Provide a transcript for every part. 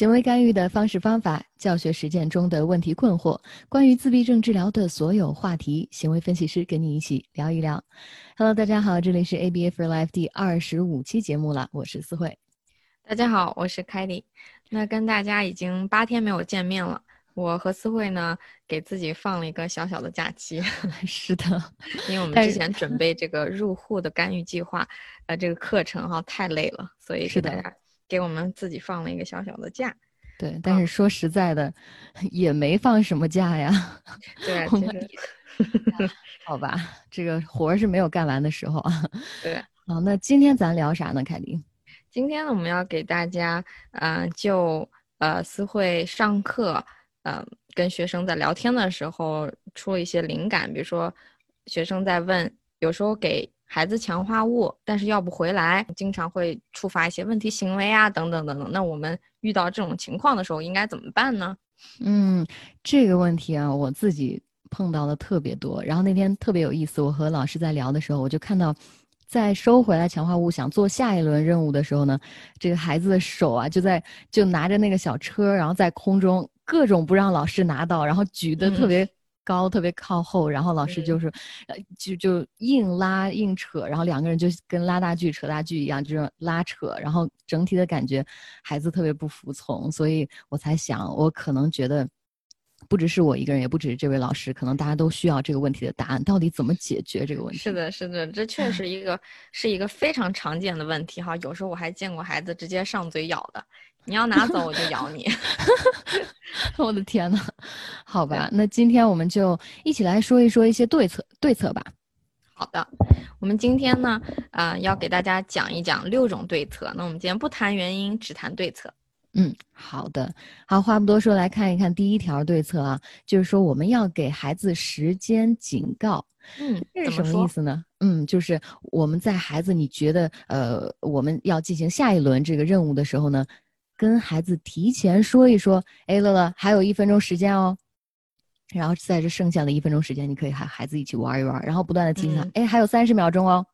行为干预的方式方法、教学实践中的问题困惑，关于自闭症治疗的所有话题，行为分析师跟你一起聊一聊。Hello，大家好，这里是 ABA for Life 第二十五期节目了，我是思慧。大家好，我是凯莉。那跟大家已经八天没有见面了，我和思慧呢给自己放了一个小小的假期。是的，因为我们之前准备这个入户的干预计划，呃，这个课程哈太累了，所以是的。给我们自己放了一个小小的假，对，但是说实在的，也没放什么假呀。对，好吧，这个活儿是没有干完的时候啊。对，好，那今天咱聊啥呢，凯琳？今天呢，我们要给大家，嗯，就呃，思慧上课，嗯，跟学生在聊天的时候出了一些灵感，比如说学生在问，有时候给。孩子强化物，但是要不回来，经常会触发一些问题行为啊，等等等等。那我们遇到这种情况的时候，应该怎么办呢？嗯，这个问题啊，我自己碰到的特别多。然后那天特别有意思，我和老师在聊的时候，我就看到，在收回来强化物想做下一轮任务的时候呢，这个孩子的手啊，就在就拿着那个小车，然后在空中各种不让老师拿到，然后举得特别。高特别靠后，然后老师就是，呃，就就硬拉硬扯，然后两个人就跟拉大锯扯大锯一样，就是拉扯，然后整体的感觉孩子特别不服从，所以我才想，我可能觉得，不只是我一个人，也不只是这位老师，可能大家都需要这个问题的答案，到底怎么解决这个问题？是的，是的，这确实一个是一个非常常见的问题哈，有时候我还见过孩子直接上嘴咬的。你要拿走，我就咬你！我的天呐，好吧，那今天我们就一起来说一说一些对策对策吧。好的，我们今天呢，啊，要给大家讲一讲六种对策。那我们今天不谈原因，只谈对策。嗯，好的，好，话不多说，来看一看第一条对策啊，就是说我们要给孩子时间警告。嗯，这是什么意思呢？嗯，就是我们在孩子你觉得呃我们要进行下一轮这个任务的时候呢。跟孩子提前说一说，哎，乐乐还有一分钟时间哦，然后在这剩下的一分钟时间，你可以和孩子一起玩一玩，然后不断的提醒他，哎，还有三十秒钟哦。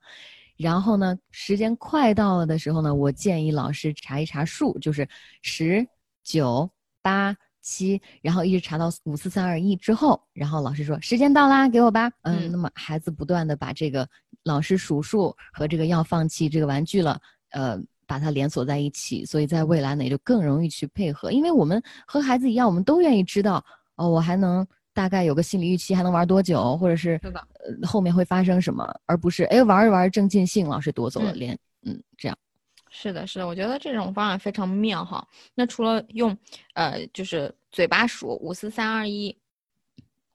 然后呢，时间快到了的时候呢，我建议老师查一查数，就是十、九、八、七，然后一直查到五四三二一之后，然后老师说时间到啦，给我吧。嗯，那么孩子不断的把这个老师数数和这个要放弃这个玩具了，呃。把它连锁在一起，所以在未来呢也就更容易去配合，因为我们和孩子一样，我们都愿意知道哦，我还能大概有个心理预期，还能玩多久，或者是呃后面会发生什么，而不是哎玩一玩正尽兴，老师夺走了连嗯这样。是的，是的，我觉得这种方案非常妙哈。那除了用呃就是嘴巴数五四三二一，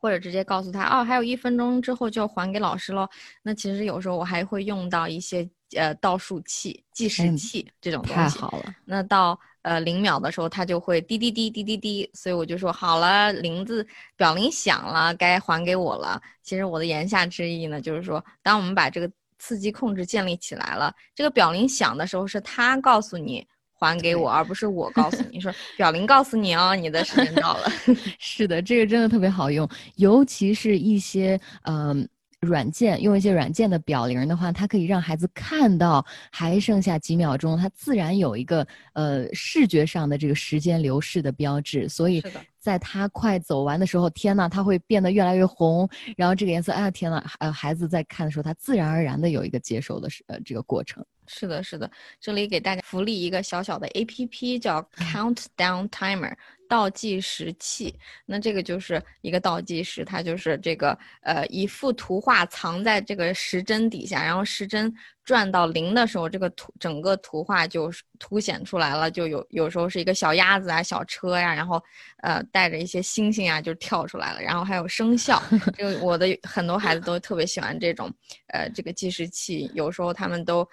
或者直接告诉他哦还有一分钟之后就还给老师喽。那其实有时候我还会用到一些。呃，倒数器、计时器这种东西太好了。那到呃零秒的时候，它就会滴滴滴滴滴滴，所以我就说好了，铃子表铃响了，该还给我了。其实我的言下之意呢，就是说，当我们把这个刺激控制建立起来了，这个表铃响的时候，是他告诉你还给我，而不是我告诉你 说表铃告诉你哦，你的时间到了。是的，这个真的特别好用，尤其是一些嗯。软件用一些软件的表铃的话，它可以让孩子看到还剩下几秒钟，它自然有一个呃视觉上的这个时间流逝的标志。所以，在他快走完的时候，天呐，它会变得越来越红，然后这个颜色，哎呀天呐，呃，孩子在看的时候，他自然而然的有一个接受的呃这个过程。是的，是的，这里给大家福利一个小小的 A P P，叫 Countdown Timer。倒计时器，那这个就是一个倒计时，它就是这个呃一幅图画藏在这个时针底下，然后时针转到零的时候，这个图整个图画就凸显出来了，就有有时候是一个小鸭子啊、小车呀，然后呃带着一些星星啊就跳出来了，然后还有生肖，这个我的很多孩子都特别喜欢这种呃这个计时器，有时候他们都。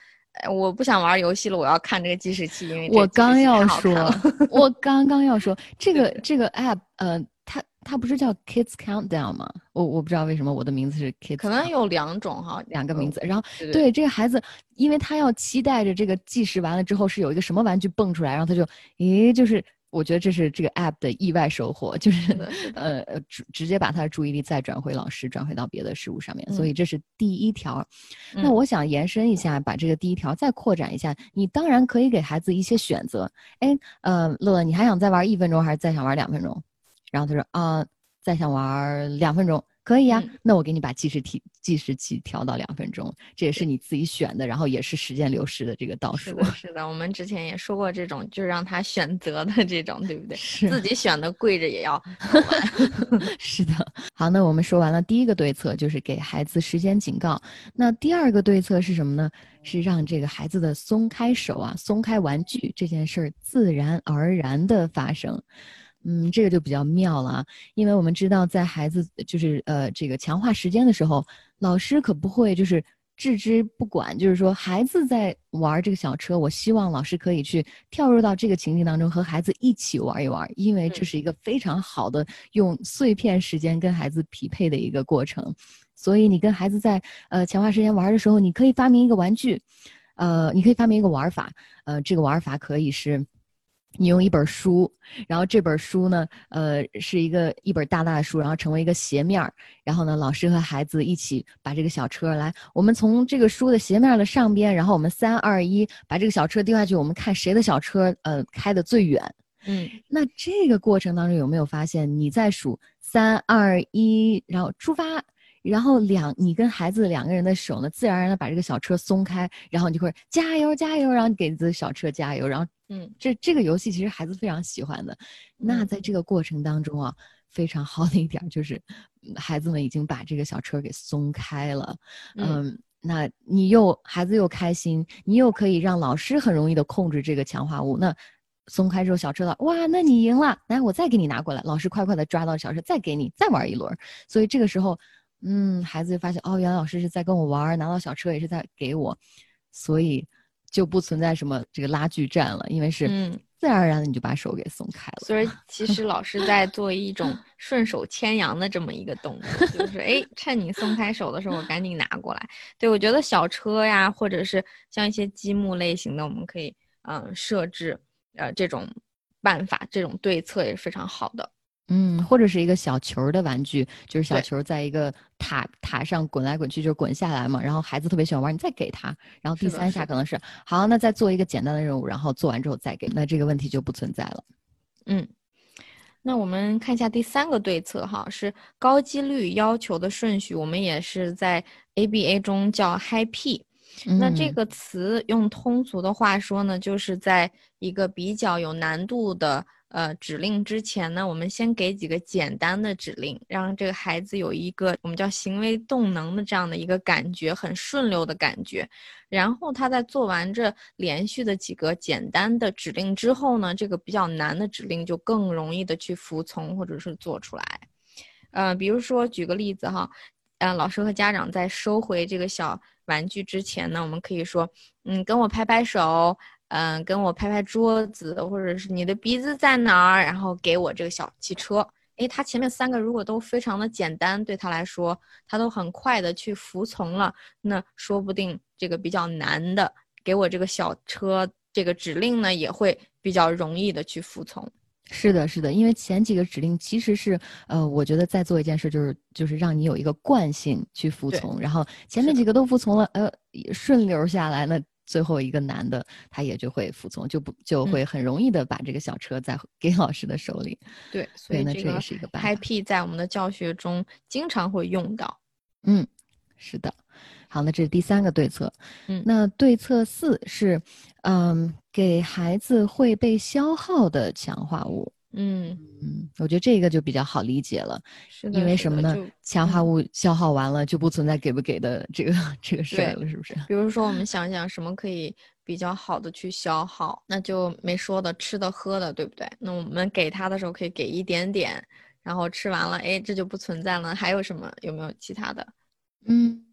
我不想玩游戏了，我要看这个计时器，因为我刚要说，我刚刚要说 这个这个 app，呃，它它不是叫 Kids Countdown 吗？我我不知道为什么我的名字是 Kids，可能有两种哈，两个名字。然后对这个孩子，因为他要期待着这个计时完了之后是有一个什么玩具蹦出来，然后他就，咦，就是我觉得这是这个 app 的意外收获，就是 呃呃直直接把他的注意力再转回老师，转回到别的事物上面。所嗯以这是第一条。那嗯我想延伸一下，把这个第一条再扩展一下。你当然可以给孩子一些选择。哎，呃，乐乐，你还想再玩一分钟，还是再想玩两分钟？然后他说啊、再想玩两分钟。可以呀、嗯那我给你把计时器计时器调到两分钟，这也是你自己选的，然后也是时间流逝的这个倒数。是的，是的，我们之前也说过这种，就是让他选择的这种，对不对？是自己选的跪着也要 是的，好，那我们说完了第一个对策，就是给孩子时间警告。那第二个对策是什么呢？是让这个孩子的松开手啊，松开玩具这件事儿自然而然的发生。嗯，这个就比较妙了啊，因为我们知道，在孩子就是呃这个强化时间的时候，老师可不会就是置之不管，就是说孩子在玩这个小车，我希望老师可以去跳入到这个情境当中，和孩子一起玩一玩，因为这嗯是一个非常好的用碎片时间跟孩子匹配的一个过程。所以你跟孩子在呃强化时间玩的时候，你可以发明一个玩具，呃，你可以发明一个玩法，呃，这个玩法可以是。你用一本书，然后这本书呢，呃，是一个一本大大的书，然后成为一个斜面儿，然后呢，老师和孩子一起把这个小车来，我们从这个书的斜面的上边，然后我们三二一把这个小车丢下去，我们看谁的小车呃开的最远。嗯那这个过程当中有没有发现你在数三二一，然后出发，然后两你跟孩子两个人的手呢，自然而然的把这个小车松开，然后你就会加油加油，然后你给自己小车加油，然后嗯这这个游戏其实孩子非常喜欢的。那在这个过程当中啊，非常好的一点就是，嗯孩子们已经把这个小车给松开了，嗯嗯。那你又孩子又开心，你又可以让老师很容易的控制这个强化物。那松开之后，小车了，哇，那你赢了，来，我再给你拿过来。老师快快的抓到小车，再给你，再玩一轮。所以这个时候，嗯，孩子就发现，哦，原来老师是在跟我玩儿，拿到小车也是在给我，所以就不存在什么这个拉锯战了，因为是嗯，自然而然的你就把手给松开了。所以 其实老师在做一种顺手牵羊的这么一个动作，就是哎，趁你松开手的时候，我赶紧拿过来。对我觉得小车呀，或者是像一些积木类型的，我们可以嗯设置呃这种办法，这种对策也是非常好的。嗯，或者是一个小球的玩具，就是小球在一个塔塔上滚来滚去，就是滚下来嘛。然后孩子特别喜欢玩，你再给他。然后第三下可能是好，那再做一个简单的任务，然后做完之后再给，那这个问题就不存在了。嗯，那我们看一下第三个对策哈，是高几率要求的顺序，我们也是在 ABA 中叫 Happy。那这嗯个词用通俗的话说呢，就是在一个比较有难度的呃指令之前呢，我们先给几个简单的指令，让这个孩子有一个我们叫行为动能的这样的一个感觉，很顺溜的感觉。然后他在做完这连续的几个简单的指令之后呢，这个比较难的指令就更容易的去服从或者是做出来。呃，比如说举个例子哈，呃，老师和家长在收回这个小玩具之前呢，我们可以说，嗯，跟我拍拍手，嗯、跟我拍拍桌子，或者是你的鼻子在哪儿，然后给我这个小汽车。诶，他前面三个如果都非常的简单，对他来说，他都很快的去服从了，那说不定这个比较难的，给我这个小车这个指令呢，也会比较容易的去服从。是的，是的，因为前几个指令其实是，呃，我觉得在做一件事，就是就是让你有一个惯性去服从，然后前面几个都服从了，呃，顺流下来，那最后一个男的他也就会服从，就不就嗯会很容易的把这个小车在给老师的手里。对，所以呢这也是一个办 High 法。P 在我们的教学中经常会用到。嗯，是的。好，那这是第三个对策。嗯那对策四是，嗯，给孩子会被消耗的强化物。嗯，嗯，我觉得这个就比较好理解了。因为什么呢强化物消耗完了，就不存在给不给的这个这个事儿对了，是不是？比如说，我们想想什么可以比较好的去消耗，那就没说的吃的喝的，对不对？那我们给他的时候可以给一点点，然后吃完了，哎，这就不存在了。还有什么？有没有其他的？嗯，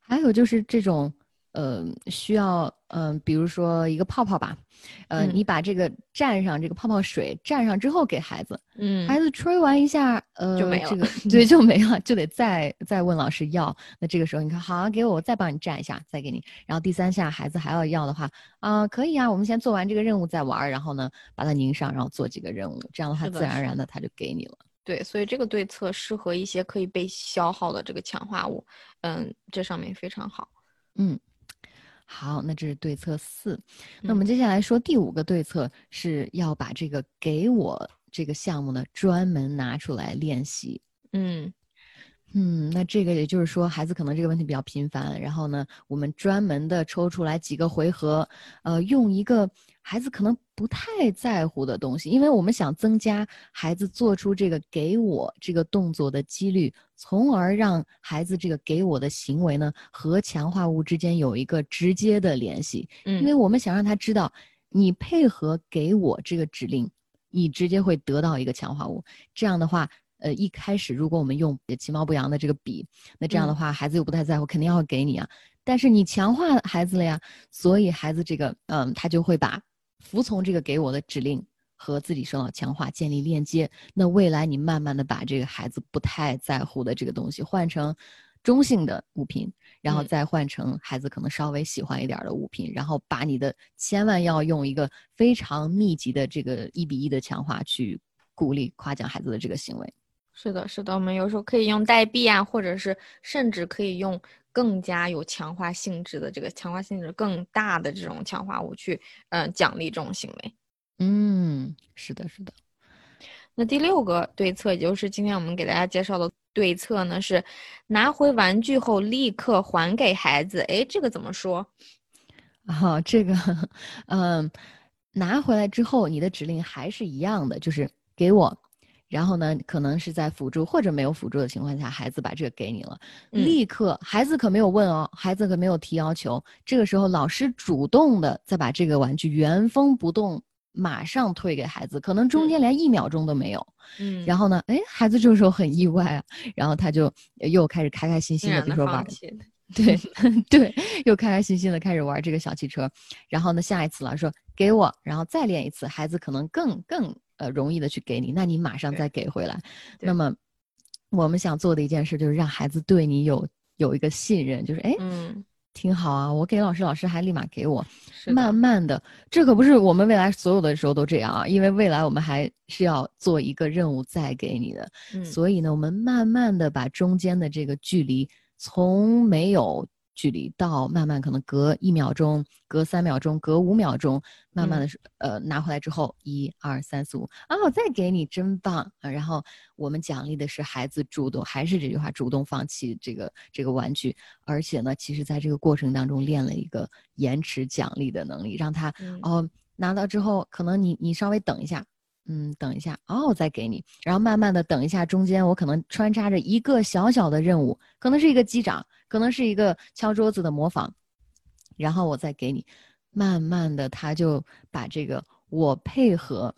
还有就是这种呃需要嗯、比如说一个泡泡吧，呃，嗯你把这个蘸上这个泡泡水蘸上之后给孩子，嗯，孩子吹完一下，呃，就没了这个 对就没了，就得再再问老师要。那这个时候你看，好、给我，我再帮你蘸一下，再给你。然后第三下孩子还要要的话，啊、可以啊，我们先做完这个任务再玩儿，然后呢把它拧上，然后做几个任务，这样的话自然而然的他就给你了。对，所以这个对策适合一些可以被消耗的这个强化物，嗯，这上面非常好。嗯，好，那这是对策四。那我们嗯接下来说第五个对策是要把这个给我这个项目呢专门拿出来练习。嗯嗯，那这个也就是说，孩子可能这个问题比较频繁，然后呢，我们专门的抽出来几个回合，呃，用一个孩子可能不太在乎的东西，因为我们想增加孩子做出这个给我这个动作的几率，从而让孩子这个给我的行为呢和强化物之间有一个直接的联系，因为嗯。我们想让他知道，你配合给我这个指令，你直接会得到一个强化物。这样的话，呃，一开始如果我们用其貌不扬的这个比，那这样的嗯话，孩子又不太在乎，肯定要给你啊。但是你强化孩子了呀，所以孩子这个，嗯，他就会把服从这个给我的指令和自己受到强化建立链接。那未来你慢慢的把这个孩子不太在乎的这个东西换成中性的物品，然后嗯再换成孩子可能稍微喜欢一点儿的物品，然后把你的千万要用一个非常密集的这个一比一的强化去鼓励夸奖孩子的这个行为。是的，是的，我们有时候可以用代币啊，或者是甚至可以用更加有强化性质的这个强化性质更大的这种强化物去，嗯、奖励这种行为。嗯，是的，是的。那第六个对策，也就是今天我们给大家介绍的对策呢，是拿回玩具后立刻还给孩子。哎，这个怎么说？啊，这个，嗯，拿回来之后，你的指令还是一样的，就是给我。然后呢，可能是在辅助或者没有辅助的情况下，孩子把这个给你了，嗯。立刻，孩子可没有问哦，孩子可没有提要求，这个时候老师主动的再把这个玩具原封不动马上退给孩子，可能中间连一秒钟都没有。嗯。然后呢，哎，孩子这个时候很意外啊，然后他就又开始开开心心的，比如说玩。对 对，又开开心心的开始玩这个小汽车，然后呢，下一次老师说给我，然后再练一次，孩子可能更更呃容易的去给你，那你马上再给回来。那么我们想做的一件事就是让孩子对你有有一个信任，就是哎，嗯，挺好啊，我给老师，老师还立马给我，是。慢。慢的，这可不是我们未来所有的时候都这样啊，因为未来我们还是要做一个任务再给你的，嗯。所以呢，我们慢慢的把中间的这个距离从没有距离到慢慢可能隔一秒钟、隔三秒钟、隔五秒钟，慢慢的是、呃拿回来之后，一二三四五啊，我再给你，真棒！啊！然后我们奖励的是孩子主动，还是这句话，主动放弃这个这个玩具，而且呢，其实在这个过程当中练了一个延迟奖励的能力，让他嗯。哦拿到之后，可能你你稍微等一下，嗯，等一下，哦，我再给你，然后慢慢的等一下，中间我可能穿插着一个小小的任务，可能是一个击掌，可能是一个敲桌子的模仿，然后我再给你，慢慢的他就把这个我配合，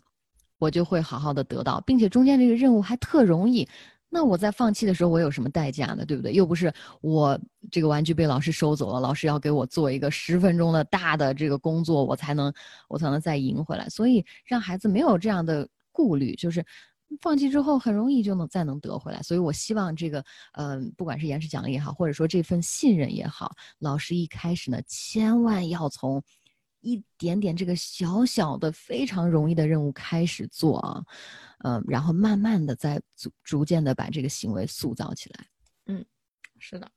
我就会好好的得到，并且中间这个任务还特容易。那我在放弃的时候，我有什么代价呢？对不对？又不是我这个玩具被老师收走了，老师要给我做一个十分钟的大的这个工作，我才能我才能再赢回来。所以让孩子没有这样的顾虑，就是放弃之后很容易就能再能得回来。所以我希望这个，嗯、不管是延迟奖励也好，或者说这份信任也好，老师一开始呢，千万要从一点点这个小小的、非常容易的任务开始做啊，嗯、然后慢慢的再逐逐渐的把这个行为塑造起来。嗯是的，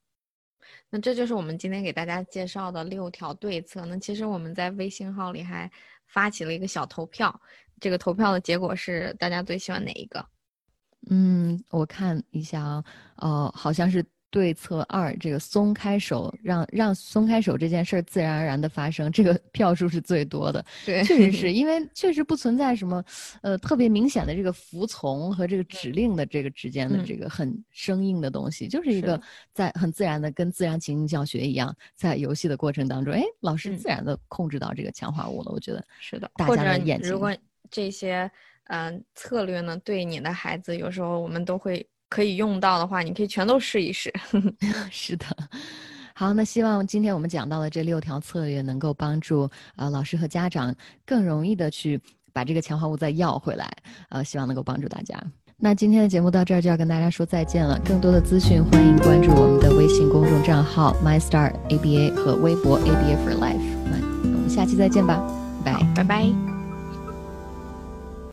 那这就是我们今天给大家介绍的六条对策。那其实我们在微信号里还发起了一个小投票，这个投票的结果是大家最喜欢哪一个？嗯，我看一下啊，呃，好像是对策二，这个松开手，让让松开手这件事儿自然而然的发生，这个 票数是最多的。对确实 是因为确实不存在什么，呃，特别明显的这个服从和这个指令的这个之间的嗯这个很生硬的东西，就是一个在很自然的跟自然情境教学一样，在游戏的过程当中，哎，老师嗯自然的控制到这个强化物了，我觉得。是的，大或者你家的眼睛如果这些嗯、呃策略呢，对你的孩子有时候我们都会可以用到的话，你可以全都试一试。是的，好，那希望今天我们讲到的这六条策略能够帮助呃老师和家长更容易的去把这个强化物再要回来，呃，希望能够帮助大家。那今天的节目到这儿就要跟大家说再见了。更多的资讯欢迎关注我们的微信公众账号 MyStar ABA 和微博 ABA for Life。那我们下期再见吧，拜拜拜。